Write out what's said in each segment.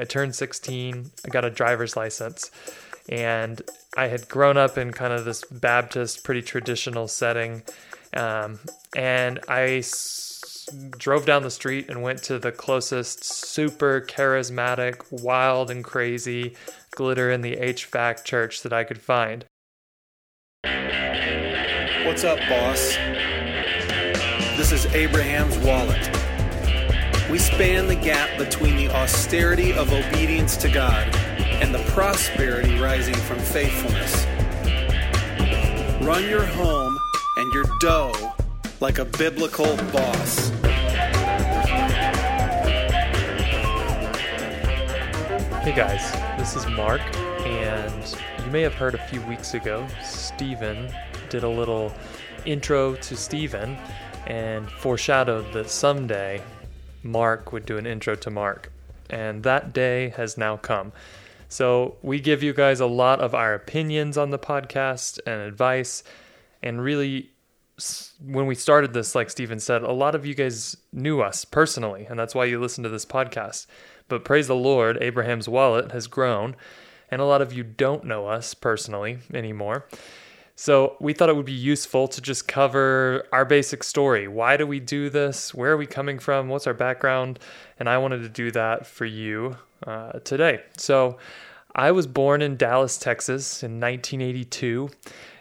I turned 16, I got a driver's license, and I had grown up in kind of this Baptist, pretty traditional setting. Um, and I s- drove down the street and went to the closest super charismatic, wild and crazy, glitter in the HVAC church that I could find. What's up, boss? This is Abraham's wallet. We span the gap between the austerity of obedience to God and the prosperity rising from faithfulness. Run your home and your dough like a biblical boss. Hey guys, this is Mark, and you may have heard a few weeks ago, Stephen did a little intro to Stephen and foreshadowed that someday Mark would do an intro to Mark. And that day has now come. So we give you guys a lot of our opinions on the podcast and advice. And really, when we started this, like Stephen said, a lot of you guys knew us personally, and that's why you listen to this podcast. But praise the Lord, Abraham's wallet has grown, and a lot of you don't know us personally anymore. So we thought it would be useful to just cover our basic story. Why do we do this? Where are we coming from? What's our background? And I wanted to do that for you uh, today. So I was born in Dallas, Texas in 1982,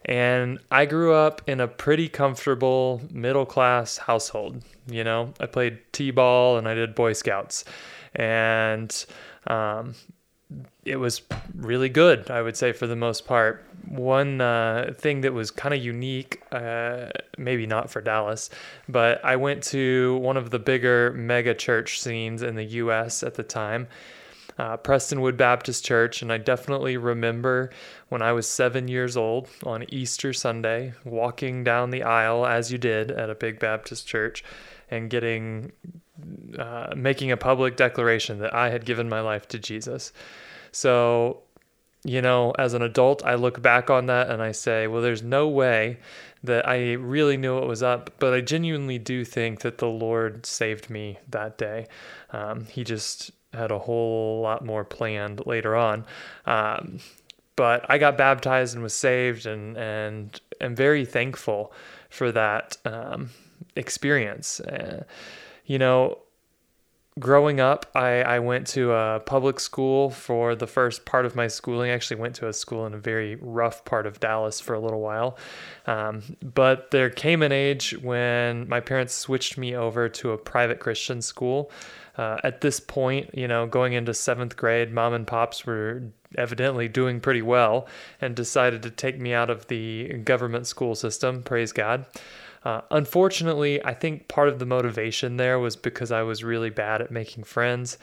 and I grew up in a pretty comfortable middle class household. You know, I played t ball and I did Boy Scouts. And um, it was really good, I would say, for the most part. One uh, thing that was kind of unique, uh, maybe not for Dallas, but I went to one of the bigger mega church scenes in the US at the time. Uh, Prestonwood Baptist Church, and I definitely remember when I was seven years old on Easter Sunday, walking down the aisle as you did at a big Baptist church, and getting uh, making a public declaration that I had given my life to Jesus. So, you know, as an adult, I look back on that and I say, well, there's no way that I really knew what was up, but I genuinely do think that the Lord saved me that day. Um, he just had a whole lot more planned later on. Um, but I got baptized and was saved, and and am very thankful for that um, experience. Uh, you know, growing up, I, I went to a public school for the first part of my schooling. I actually went to a school in a very rough part of Dallas for a little while. Um, but there came an age when my parents switched me over to a private Christian school. Uh, at this point, you know, going into seventh grade, mom and pops were evidently doing pretty well and decided to take me out of the government school system. Praise God. Uh, unfortunately, I think part of the motivation there was because I was really bad at making friends.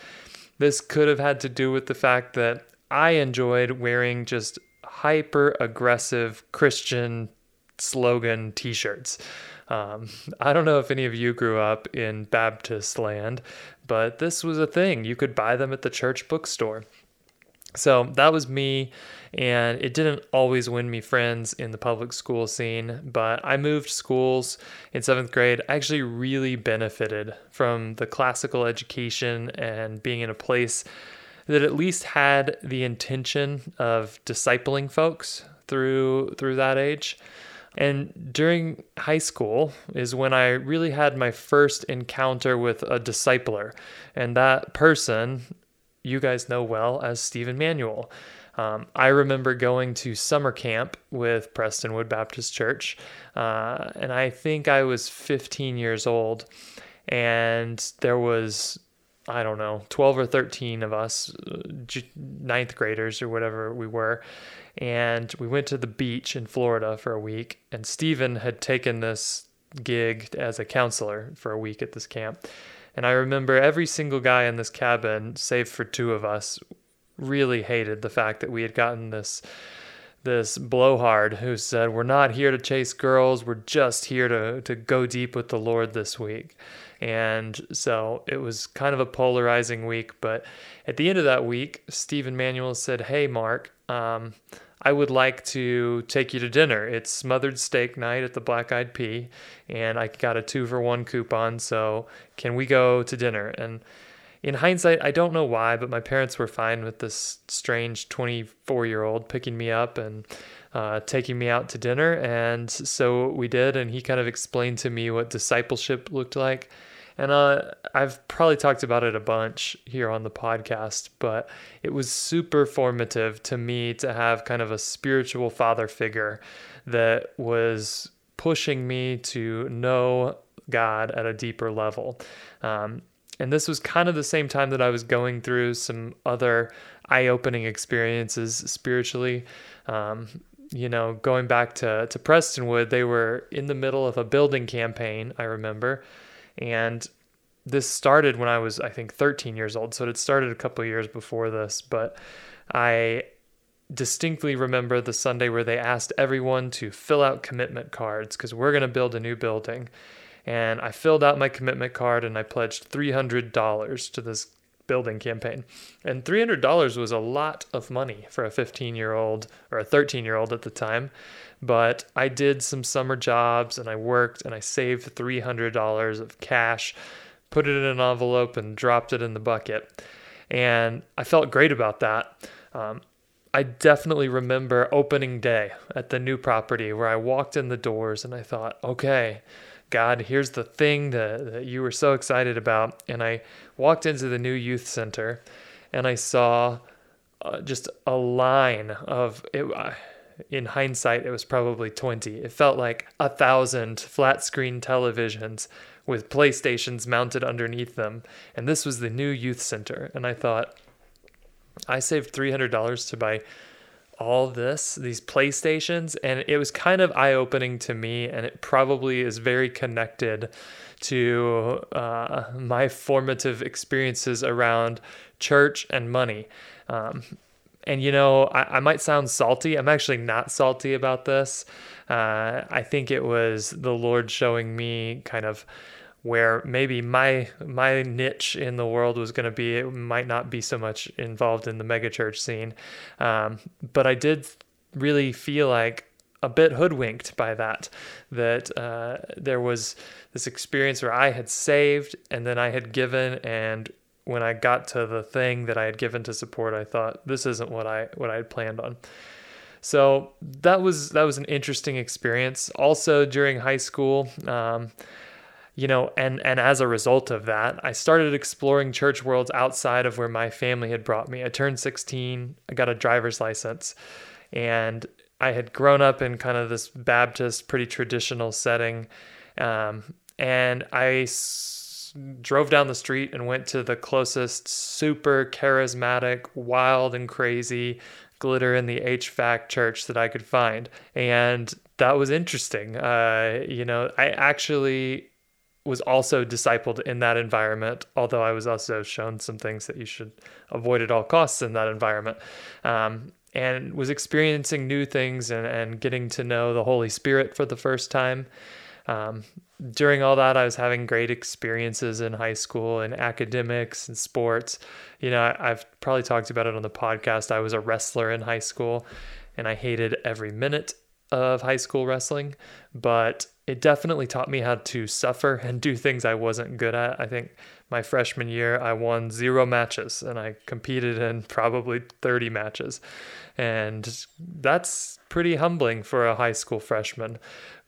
This could have had to do with the fact that I enjoyed wearing just hyper aggressive Christian slogan t shirts. Um, I don't know if any of you grew up in Baptist land, but this was a thing. You could buy them at the church bookstore. So that was me, and it didn't always win me friends in the public school scene, but I moved schools in seventh grade. I actually really benefited from the classical education and being in a place that at least had the intention of discipling folks through through that age. And during high school is when I really had my first encounter with a discipler. And that person you guys know well as Stephen Manuel. Um, I remember going to summer camp with Prestonwood Baptist Church, uh, and I think I was 15 years old, and there was I don't know 12 or 13 of us, uh, ninth graders or whatever we were, and we went to the beach in Florida for a week, and Stephen had taken this gig as a counselor for a week at this camp. And I remember every single guy in this cabin, save for two of us, really hated the fact that we had gotten this this blowhard who said, We're not here to chase girls, we're just here to, to go deep with the Lord this week. And so it was kind of a polarizing week. But at the end of that week, Stephen Manuel said, Hey, Mark, um, I would like to take you to dinner. It's smothered steak night at the Black Eyed Pea, and I got a two for one coupon. So can we go to dinner? And in hindsight, I don't know why, but my parents were fine with this strange 24 year old picking me up and uh, taking me out to dinner. And so we did. And he kind of explained to me what discipleship looked like. And uh, I've probably talked about it a bunch here on the podcast, but it was super formative to me to have kind of a spiritual father figure that was pushing me to know God at a deeper level. Um, and this was kind of the same time that I was going through some other eye opening experiences spiritually. Um, you know, going back to, to Prestonwood, they were in the middle of a building campaign, I remember. And this started when I was, I think, 13 years old. So it started a couple years before this. But I distinctly remember the Sunday where they asked everyone to fill out commitment cards because we're going to build a new building. And I filled out my commitment card and I pledged $300 to this building campaign. And $300 was a lot of money for a 15 year old or a 13 year old at the time. But I did some summer jobs and I worked and I saved $300 of cash, put it in an envelope, and dropped it in the bucket. And I felt great about that. Um, I definitely remember opening day at the new property where I walked in the doors and I thought, okay, God, here's the thing that, that you were so excited about. And I walked into the new youth center and I saw uh, just a line of it. Uh, in hindsight, it was probably 20. It felt like a thousand flat screen televisions with PlayStations mounted underneath them. And this was the new youth center. And I thought, I saved $300 to buy all this, these PlayStations, and it was kind of eye opening to me. And it probably is very connected to uh, my formative experiences around church and money. Um, and you know, I, I, might sound salty. I'm actually not salty about this. Uh, I think it was the Lord showing me kind of where maybe my my niche in the world was going to be it might not be so much involved in the megachurch scene um, but i did really feel like a bit hoodwinked by that that uh, there was this experience where i had saved and then i had given and when i got to the thing that i had given to support i thought this isn't what i what i had planned on. So that was that was an interesting experience. Also during high school um, you know and and as a result of that i started exploring church worlds outside of where my family had brought me. I turned 16 i got a driver's license and i had grown up in kind of this baptist pretty traditional setting um, and I s- drove down the street and went to the closest super charismatic wild and crazy glitter in the hvac church that i could find and that was interesting uh, you know i actually was also discipled in that environment, although I was also shown some things that you should avoid at all costs in that environment. Um, and was experiencing new things and, and getting to know the Holy Spirit for the first time. Um, during all that, I was having great experiences in high school and academics and sports. You know, I've probably talked about it on the podcast. I was a wrestler in high school and I hated every minute of high school wrestling, but it definitely taught me how to suffer and do things I wasn't good at. I think my freshman year, I won zero matches and I competed in probably 30 matches. And that's pretty humbling for a high school freshman.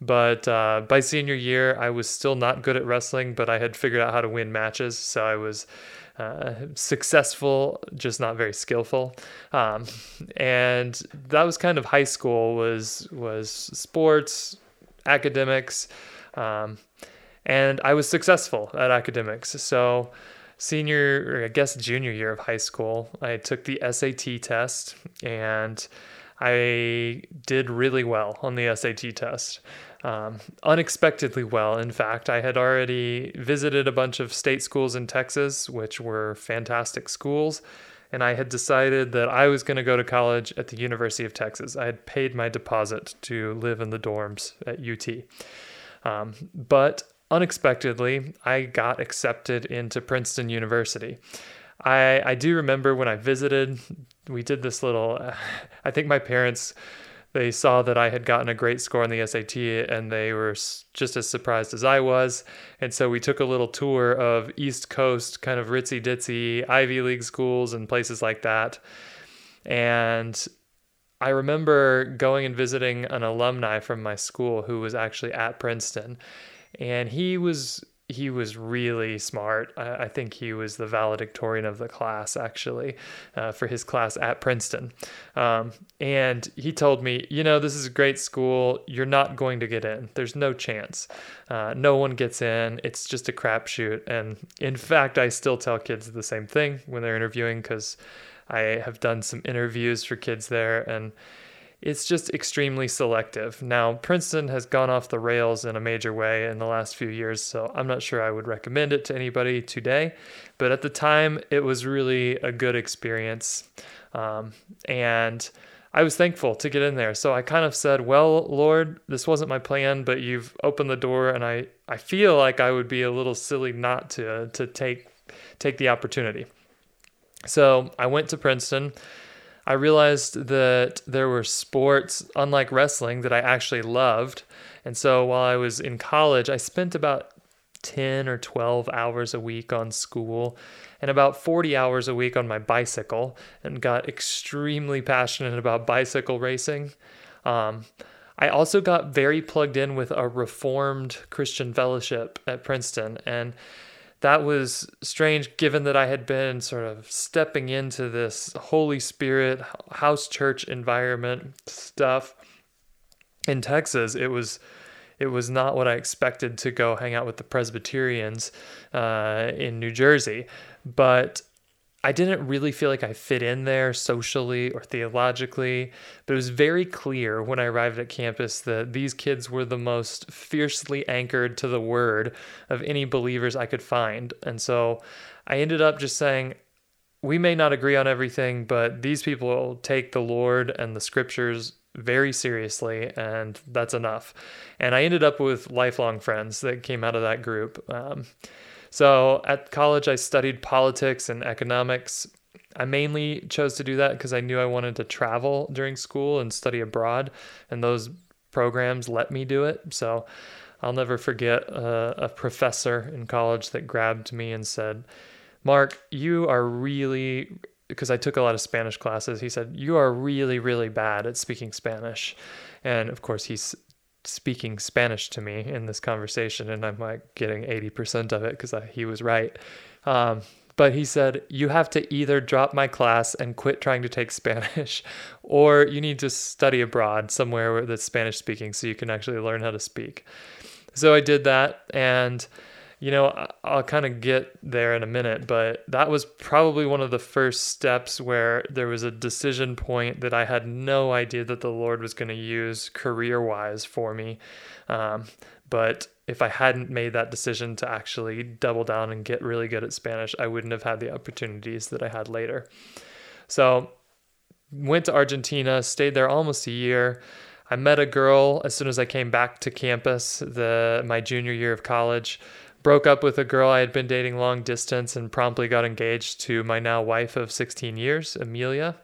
But uh, by senior year, I was still not good at wrestling, but I had figured out how to win matches. So I was uh, successful, just not very skillful. Um, and that was kind of high school was was sports, academics, um, and I was successful at academics. So senior, or I guess junior year of high school, I took the SAT test and I did really well on the SAT test. Um, unexpectedly well, in fact. I had already visited a bunch of state schools in Texas, which were fantastic schools, and I had decided that I was going to go to college at the University of Texas. I had paid my deposit to live in the dorms at UT. Um, but unexpectedly, I got accepted into Princeton University. I, I do remember when I visited, we did this little, I think my parents they saw that I had gotten a great score on the SAT and they were just as surprised as I was. And so we took a little tour of East Coast, kind of ritzy ditzy Ivy League schools and places like that. And I remember going and visiting an alumni from my school who was actually at Princeton. And he was he was really smart. I, I, think he was the valedictorian of the class, actually, uh, for his class at Princeton. Um, and he told me, you know, this is a great school. You're not going to get in. There's no chance. Uh, no one gets in. It's just a crapshoot. And in fact, I still tell kids the same thing when they're interviewing because I have done some interviews for kids there and it's just extremely selective. Now, Princeton has gone off the rails in a major way in the last few years, so I'm not sure I would recommend it to anybody today. But at the time, it was really a good experience. Um, and I was thankful to get in there. So I kind of said, Well, Lord, this wasn't my plan, but you've opened the door, and I, I feel like I would be a little silly not to, to take, take the opportunity. So I went to Princeton. I realized that there were sports, unlike wrestling, that I actually loved. And so while I was in college, I spent about 10 or 12 hours a week on school and about 40 hours a week on my bicycle and got extremely passionate about bicycle racing. Um, I also got very plugged in with a Reformed Christian fellowship at Princeton. And that was strange given that I had been sort of stepping into this Holy Spirit house church environment stuff in Texas. It was it was not what I expected to go hang out with the Presbyterians uh, in New Jersey, but I didn't really feel like I fit in there socially or theologically, but it was very clear when I arrived at campus that these kids were the most fiercely anchored to the word of any believers I could find. And so I ended up just saying, we may not agree on everything, but these people take the Lord and the scriptures very seriously, and that's enough. And I ended up with lifelong friends that came out of that group. Um, so at college, I studied politics and economics. I mainly chose to do that because I knew I wanted to travel during school and study abroad, and those programs let me do it. So I'll never forget a, a professor in college that grabbed me and said, Mark, you are really, because I took a lot of Spanish classes, he said, You are really, really bad at speaking Spanish. And of course, he's speaking Spanish to me in this conversation, and I'm like getting 80% of it because he was right. Um, but he said, You have to either drop my class and quit trying to take Spanish, or you need to study abroad somewhere that's Spanish speaking so you can actually learn how to speak. So I did that, and you know, I'll kind of get there in a minute, but that was probably one of the first steps where there was a decision point that I had no idea that the Lord was going to use career wise for me. Um, but if I hadn't made that decision to actually double down and get really good at Spanish, I wouldn't have had the opportunities that I had later. So, went to Argentina, stayed there almost a year. I met a girl as soon as I came back to campus, the my junior year of college broke up with a girl I had been dating long distance and promptly got engaged to my now wife of 16 years, Amelia.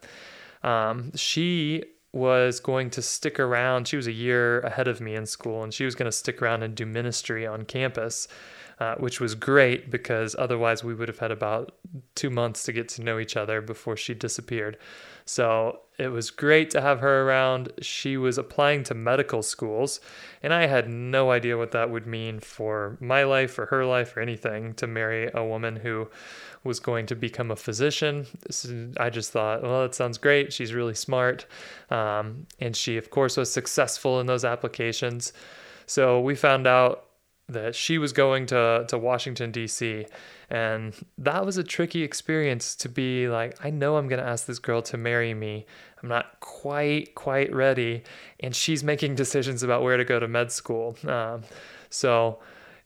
Um, she was going to stick around. She was a year ahead of me in school, and she was going to stick around and do ministry on campus, uh, which was great because otherwise we would have had about two months to get to know each other before she disappeared. So it was great to have her around. She was applying to medical schools, and I had no idea what that would mean for my life or her life or anything to marry a woman who was going to become a physician. I just thought, well, that sounds great. She's really smart. Um, and she, of course, was successful in those applications. So we found out that she was going to, to Washington, D.C. And that was a tricky experience to be like, I know I'm going to ask this girl to marry me. I'm not quite, quite ready. And she's making decisions about where to go to med school. Um, so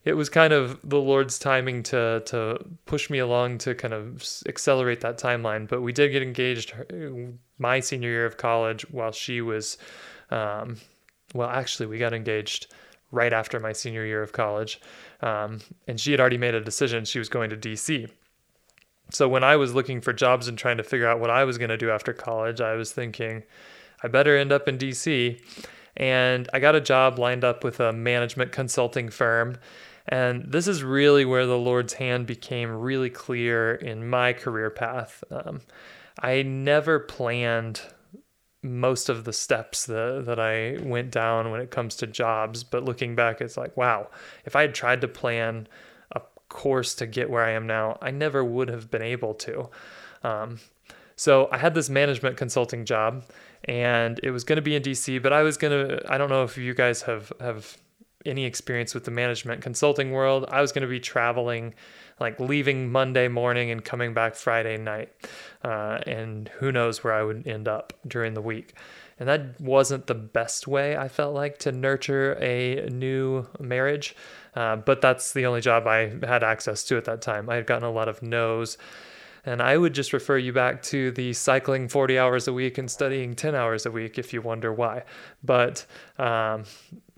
it was kind of the Lord's timing to, to push me along to kind of accelerate that timeline. But we did get engaged my senior year of college while she was, um, well, actually, we got engaged right after my senior year of college. Um, and she had already made a decision she was going to DC. So when I was looking for jobs and trying to figure out what I was going to do after college, I was thinking, I better end up in DC. And I got a job lined up with a management consulting firm. And this is really where the Lord's hand became really clear in my career path. Um, I never planned most of the steps that, that I went down when it comes to jobs, but looking back, it's like, wow, if I had tried to plan a course to get where I am now, I never would have been able to. Um, so I had this management consulting job and it was going to be in DC, but I was going to, I don't know if you guys have, have any experience with the management consulting world. I was going to be traveling, like leaving Monday morning and coming back Friday night. Uh, and who knows where I would end up during the week. And that wasn't the best way I felt like to nurture a new marriage. Uh, but that's the only job I had access to at that time. I had gotten a lot of no's and I would just refer you back to the cycling 40 hours a week and studying 10 hours a week if you wonder why. But um,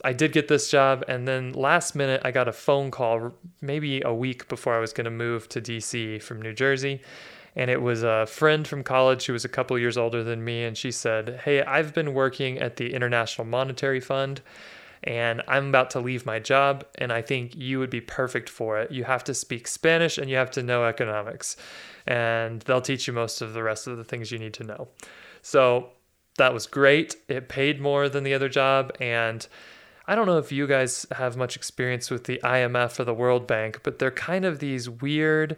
I did get this job, and then last minute, I got a phone call maybe a week before I was going to move to DC from New Jersey. And it was a friend from college who was a couple years older than me. And she said, Hey, I've been working at the International Monetary Fund and I'm about to leave my job, and I think you would be perfect for it. You have to speak Spanish and you have to know economics, and they'll teach you most of the rest of the things you need to know. So that was great. It paid more than the other job, and I don't know if you guys have much experience with the IMF or the World Bank, but they're kind of these weird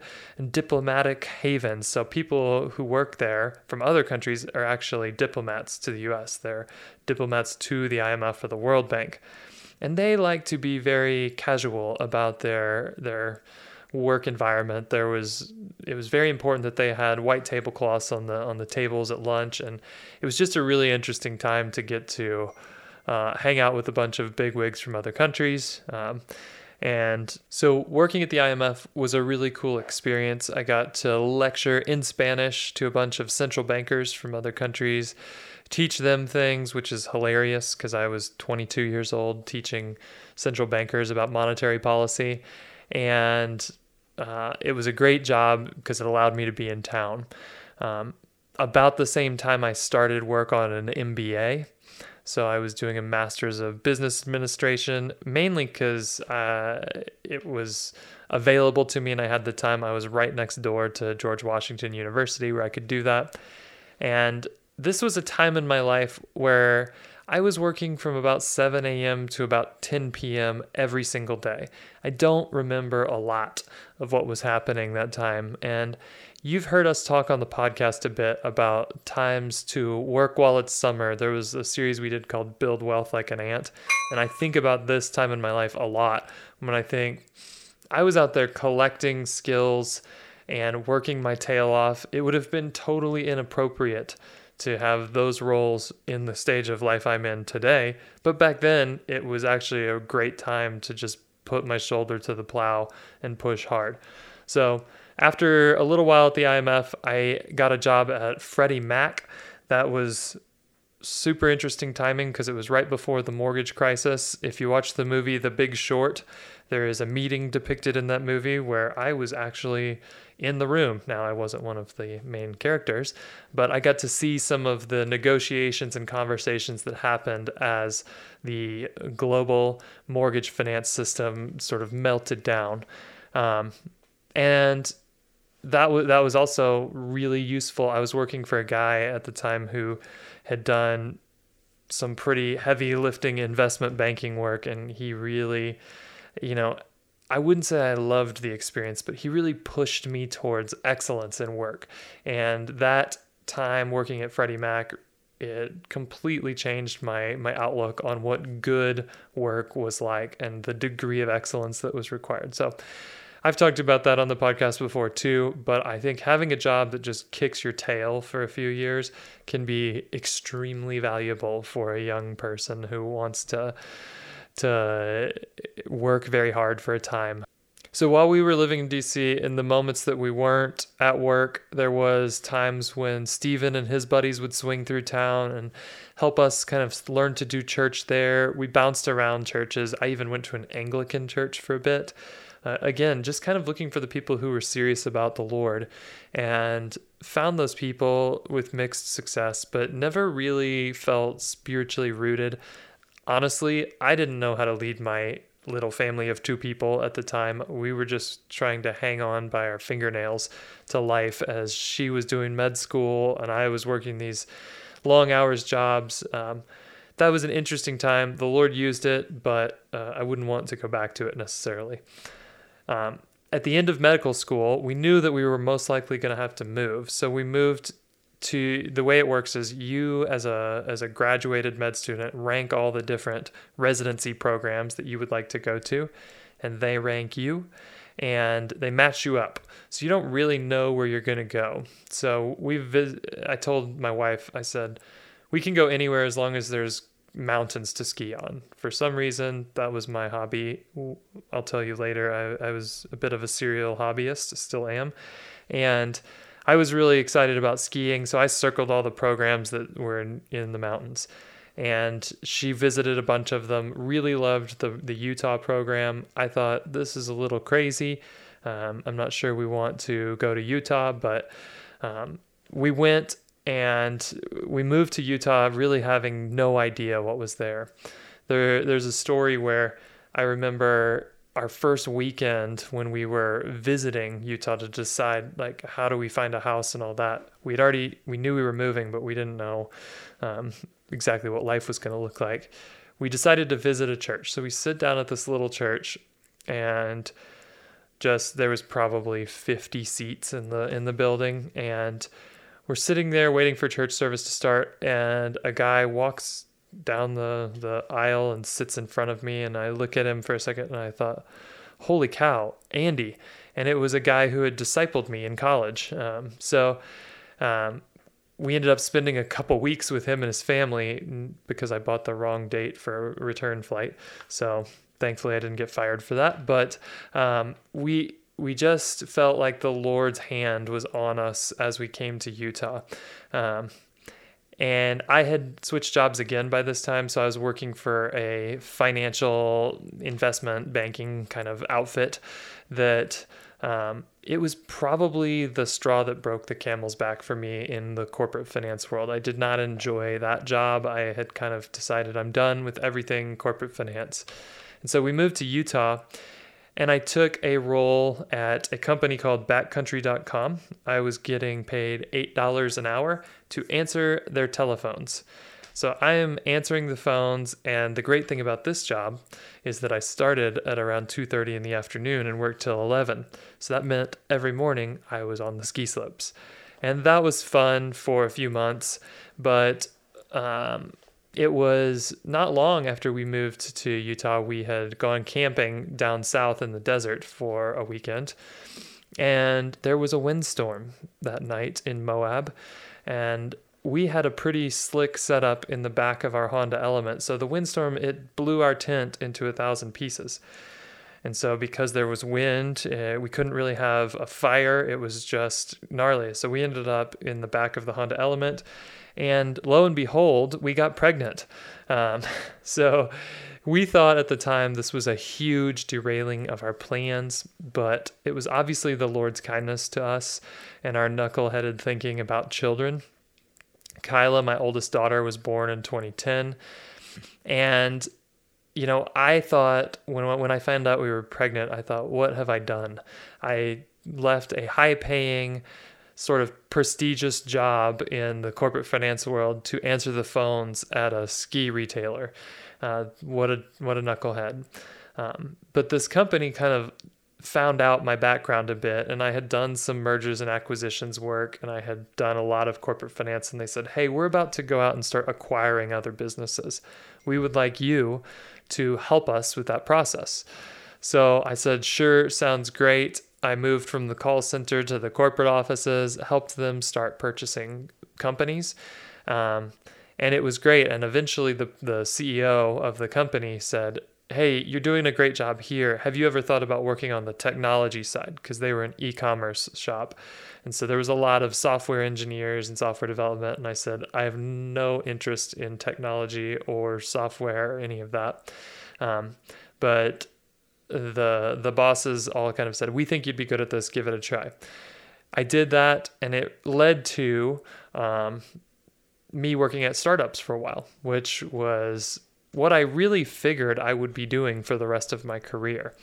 diplomatic havens. So people who work there from other countries are actually diplomats to the US. They're diplomats to the IMF or the World Bank. And they like to be very casual about their their work environment. There was it was very important that they had white tablecloths on the on the tables at lunch and it was just a really interesting time to get to uh, hang out with a bunch of bigwigs from other countries. Um, and so working at the IMF was a really cool experience. I got to lecture in Spanish to a bunch of central bankers from other countries, teach them things, which is hilarious because I was 22 years old teaching central bankers about monetary policy. And uh, it was a great job because it allowed me to be in town. Um, about the same time, I started work on an MBA. So I was doing a master's of business administration mainly because uh, it was available to me and I had the time. I was right next door to George Washington University where I could do that. And this was a time in my life where I was working from about 7 a.m. to about 10 p.m. every single day. I don't remember a lot of what was happening that time. And You've heard us talk on the podcast a bit about times to work while it's summer. There was a series we did called Build Wealth Like an Ant. And I think about this time in my life a lot when I think I was out there collecting skills and working my tail off. It would have been totally inappropriate to have those roles in the stage of life I'm in today. But back then, it was actually a great time to just put my shoulder to the plow and push hard. So, after a little while at the IMF, I got a job at Freddie Mac. That was super interesting timing because it was right before the mortgage crisis. If you watch the movie The Big Short, there is a meeting depicted in that movie where I was actually in the room. Now, I wasn't one of the main characters, but I got to see some of the negotiations and conversations that happened as the global mortgage finance system sort of melted down. Um, and that was that was also really useful. I was working for a guy at the time who had done some pretty heavy lifting investment banking work and he really you know I wouldn't say I loved the experience, but he really pushed me towards excellence in work. And that time working at Freddie Mac, it completely changed my my outlook on what good work was like and the degree of excellence that was required. So I've talked about that on the podcast before too, but I think having a job that just kicks your tail for a few years can be extremely valuable for a young person who wants to to work very hard for a time. So while we were living in DC, in the moments that we weren't at work, there was times when Stephen and his buddies would swing through town and help us kind of learn to do church there. We bounced around churches. I even went to an Anglican church for a bit. Uh, again, just kind of looking for the people who were serious about the Lord and found those people with mixed success, but never really felt spiritually rooted. Honestly, I didn't know how to lead my little family of two people at the time. We were just trying to hang on by our fingernails to life as she was doing med school and I was working these long hours jobs. Um, that was an interesting time. The Lord used it, but uh, I wouldn't want to go back to it necessarily. Um, at the end of medical school, we knew that we were most likely going to have to move. So we moved to the way it works is you as a as a graduated med student rank all the different residency programs that you would like to go to and they rank you and they match you up. So you don't really know where you're going to go. So we vis- I told my wife I said we can go anywhere as long as there's mountains to ski on. For some reason, that was my hobby. I'll tell you later. I, I was a bit of a serial hobbyist, still am. And I was really excited about skiing, so I circled all the programs that were in, in the mountains. And she visited a bunch of them, really loved the, the Utah program. I thought, this is a little crazy. Um, I'm not sure we want to go to Utah, but um, we went and we moved to Utah really having no idea what was there. There there's a story where I remember our first weekend when we were visiting Utah to decide like how do we find a house and all that. We'd already we knew we were moving, but we didn't know um, exactly what life was going to look like. We decided to visit a church, so we sit down at this little church, and just there was probably 50 seats in the in the building, and we're sitting there waiting for church service to start, and a guy walks down the, the aisle and sits in front of me. And I look at him for a second and I thought, holy cow, Andy. And it was a guy who had discipled me in college. Um, so um, we ended up spending a couple weeks with him and his family because I bought the wrong date for a return flight. So thankfully I didn't get fired for that. But um, we we just felt like the Lord's hand was on us as we came to Utah. Um, and I had switched jobs again by this time. So I was working for a financial investment banking kind of outfit that um, it was probably the straw that broke the camel's back for me in the corporate finance world. I did not enjoy that job. I had kind of decided I'm done with everything corporate finance. And so we moved to Utah and I took a role at a company called backcountry.com. I was getting paid $8 an hour to answer their telephones. So I am answering the phones and the great thing about this job is that I started at around 2:30 in the afternoon and worked till 11. So that meant every morning I was on the ski slopes. And that was fun for a few months, but um, it was not long after we moved to Utah, we had gone camping down south in the desert for a weekend. And there was a windstorm that night in Moab. And we had a pretty slick setup in the back of our Honda Element. So the windstorm, it blew our tent into a thousand pieces. And so, because there was wind, uh, we couldn't really have a fire. It was just gnarly. So, we ended up in the back of the Honda Element and lo and behold, we got pregnant. Um, so we thought at the time this was a huge derailing of our plans, but it was obviously the Lord's kindness to us and our knuckleheaded thinking about children. Kyla, my oldest daughter, was born in 2010. And, you know, I thought when, when I found out we were pregnant, I thought, what have I done? I left a high paying, sort of prestigious job in the corporate finance world to answer the phones at a ski retailer. Uh, what a what a knucklehead! Um, but this company kind of found out my background a bit, and I had done some mergers and acquisitions work, and I had done a lot of corporate finance. And they said, "Hey, we're about to go out and start acquiring other businesses. We would like you to help us with that process." So I said, "Sure, sounds great." I moved from the call center to the corporate offices, helped them start purchasing companies. Um, and it was great. And eventually, the, the CEO of the company said, Hey, you're doing a great job here. Have you ever thought about working on the technology side? Because they were an e commerce shop. And so there was a lot of software engineers and software development. And I said, I have no interest in technology or software or any of that. Um, but the the bosses all kind of said, "We think you'd be good at this. Give it a try." I did that, and it led to um, me working at startups for a while, which was what I really figured I would be doing for the rest of my career.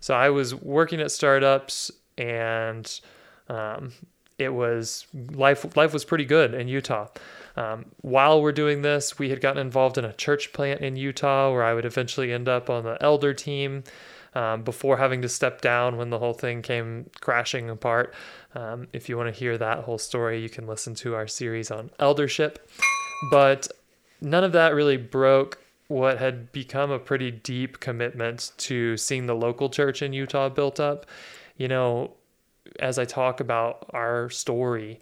So I was working at startups, and um, it was life. Life was pretty good in Utah. Um, while we're doing this, we had gotten involved in a church plant in Utah where I would eventually end up on the elder team um, before having to step down when the whole thing came crashing apart. Um, if you want to hear that whole story, you can listen to our series on eldership. But none of that really broke what had become a pretty deep commitment to seeing the local church in Utah built up. You know, as I talk about our story,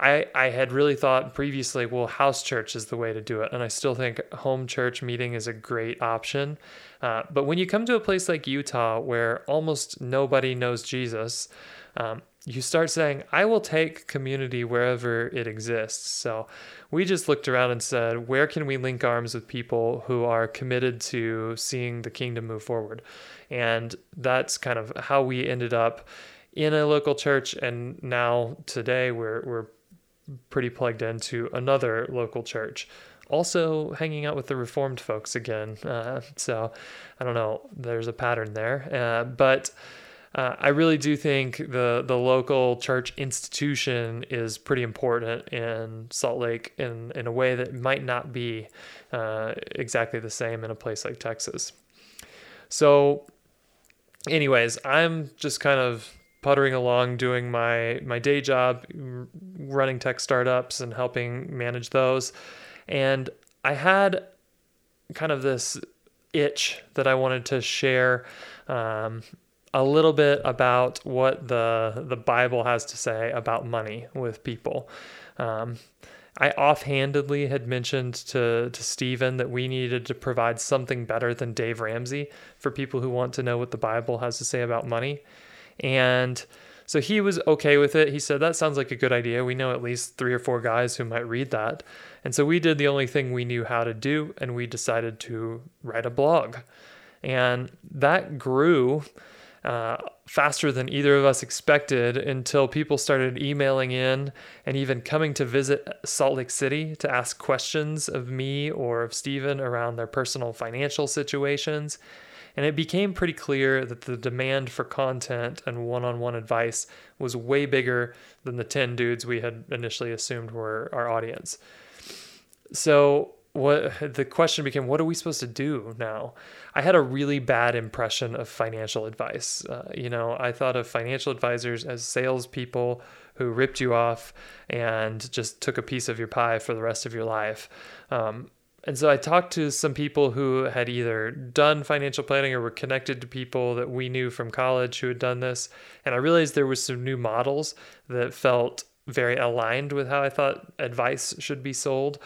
I, I had really thought previously, well, house church is the way to do it. And I still think home church meeting is a great option. Uh, but when you come to a place like Utah where almost nobody knows Jesus, um, you start saying, I will take community wherever it exists. So we just looked around and said, where can we link arms with people who are committed to seeing the kingdom move forward? And that's kind of how we ended up in a local church. And now today we're, we're pretty plugged into another local church. Also, hanging out with the Reformed folks again. Uh, so, I don't know, there's a pattern there. Uh, but uh, I really do think the, the local church institution is pretty important in Salt Lake in, in a way that might not be uh, exactly the same in a place like Texas. So, anyways, I'm just kind of puttering along doing my my day job running tech startups and helping manage those and i had kind of this itch that i wanted to share um, a little bit about what the the bible has to say about money with people um, I offhandedly had mentioned to, to Stephen that we needed to provide something better than Dave Ramsey for people who want to know what the Bible has to say about money. And so he was okay with it. He said, That sounds like a good idea. We know at least three or four guys who might read that. And so we did the only thing we knew how to do, and we decided to write a blog. And that grew uh, faster than either of us expected until people started emailing in and even coming to visit Salt Lake City to ask questions of me or of Stephen around their personal financial situations. And it became pretty clear that the demand for content and one on one advice was way bigger than the 10 dudes we had initially assumed were our audience. So, what the question became what are we supposed to do now? I had a really bad impression of financial advice. Uh, you know i thought of financial advisors as salespeople who ripped you off and just took a piece of your pie for the rest of your life. Um, and so I talked to some people who had either done financial planning or were connected to people that we knew from college who had done this. And I realized there was some new models that felt very aligned with how I thought advice should be sold.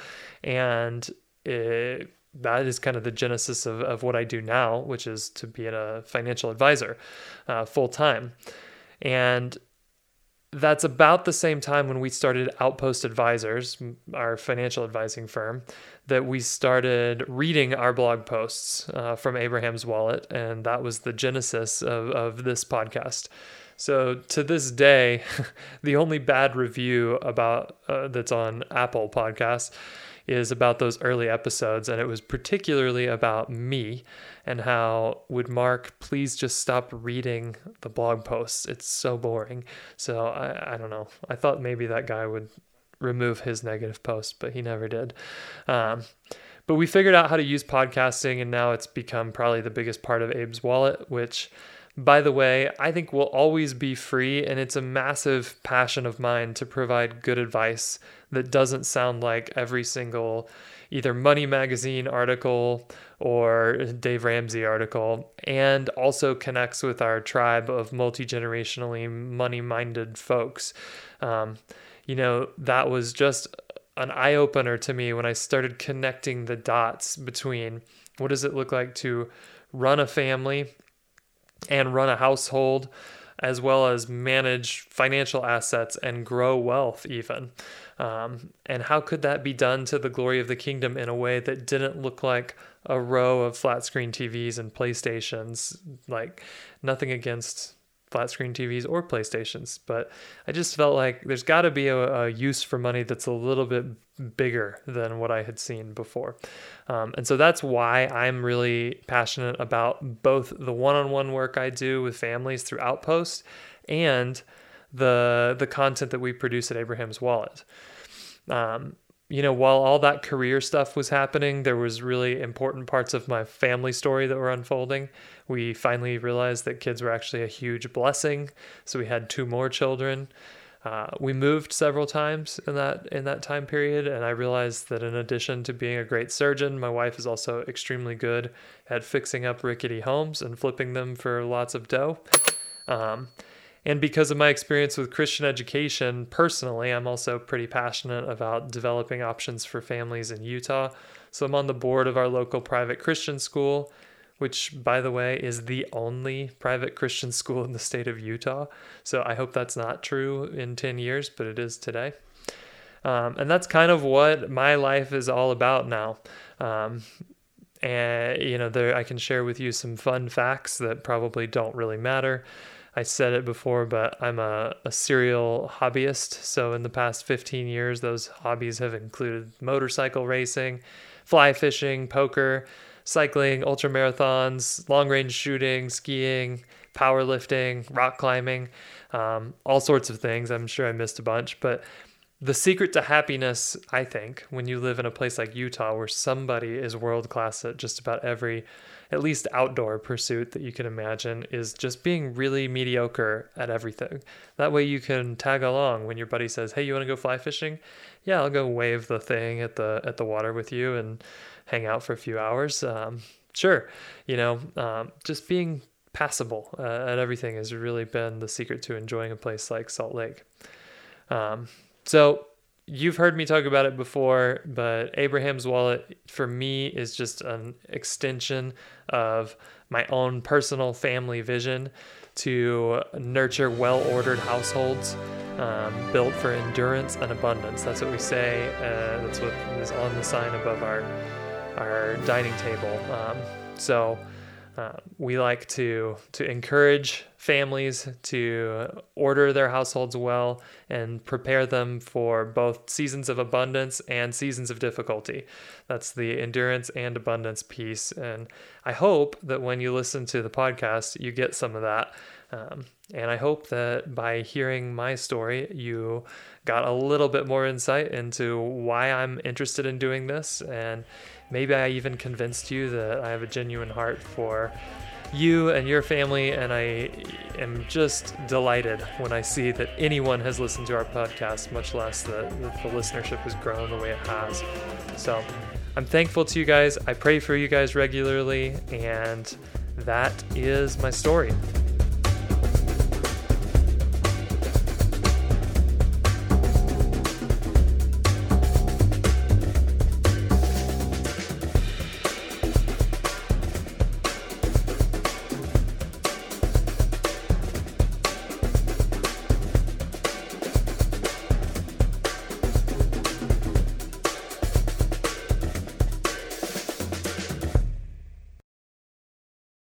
And it, that is kind of the genesis of, of what I do now, which is to be a financial advisor uh, full time. And that's about the same time when we started Outpost Advisors, our financial advising firm, that we started reading our blog posts uh, from Abraham's Wallet. And that was the genesis of, of this podcast. So to this day, the only bad review about uh, that's on Apple Podcasts is about those early episodes, and it was particularly about me and how would Mark please just stop reading the blog posts? It's so boring. So I, I don't know. I thought maybe that guy would remove his negative post, but he never did. Um, but we figured out how to use podcasting, and now it's become probably the biggest part of Abe's wallet, which by the way, I think will always be free, and it's a massive passion of mine to provide good advice that doesn't sound like every single either Money Magazine article or Dave Ramsey article, and also connects with our tribe of multi generationally money minded folks. Um, you know, that was just an eye opener to me when I started connecting the dots between what does it look like to run a family and run a household as well as manage financial assets and grow wealth, even. Um, and how could that be done to the glory of the kingdom in a way that didn't look like a row of flat screen TVs and PlayStations? Like, nothing against flat screen TVs or PlayStations, but I just felt like there's got to be a, a, use for money that's a little bit bigger than what I had seen before. Um, and so that's why I'm really passionate about both the one on one work I do with families through Outpost and the, the content that we produce at Abraham's Wallet. Um, you know, while all that career stuff was happening, there was really important parts of my family story that were unfolding. We finally realized that kids were actually a huge blessing, so we had two more children. Uh, we moved several times in that in that time period, and I realized that in addition to being a great surgeon, my wife is also extremely good at fixing up rickety homes and flipping them for lots of dough. Um, and because of my experience with Christian education personally, I'm also pretty passionate about developing options for families in Utah. So I'm on the board of our local private Christian school, which, by the way, is the only private Christian school in the state of Utah. So I hope that's not true in 10 years, but it is today. Um, and that's kind of what my life is all about now. Um, and you know, there I can share with you some fun facts that probably don't really matter. I said it before, but I'm a, a serial hobbyist. So in the past 15 years, those hobbies have included motorcycle racing, fly fishing, poker, cycling, ultra marathons, long range shooting, skiing, powerlifting, rock climbing, um, all sorts of things. I'm sure I missed a bunch, but the secret to happiness, I think, when you live in a place like Utah where somebody is world class at just about every at least outdoor pursuit that you can imagine is just being really mediocre at everything. That way you can tag along when your buddy says, "Hey, you want to go fly fishing?" Yeah, I'll go wave the thing at the at the water with you and hang out for a few hours. Um, sure, you know, um, just being passable uh, at everything has really been the secret to enjoying a place like Salt Lake. Um, so you've heard me talk about it before, but Abraham's Wallet for me is just an extension of my own personal family vision to nurture well ordered households um, built for endurance and abundance. That's what we say. Uh, that's what is on the sign above our, our dining table. Um, so, uh, we like to to encourage families to order their households well and prepare them for both seasons of abundance and seasons of difficulty. That's the endurance and abundance piece. And I hope that when you listen to the podcast, you get some of that. Um, and I hope that by hearing my story, you got a little bit more insight into why I'm interested in doing this and Maybe I even convinced you that I have a genuine heart for you and your family, and I am just delighted when I see that anyone has listened to our podcast, much less that, the listenership has grown the way it has. So I'm thankful to you guys. I pray for you guys regularly, and that is my story.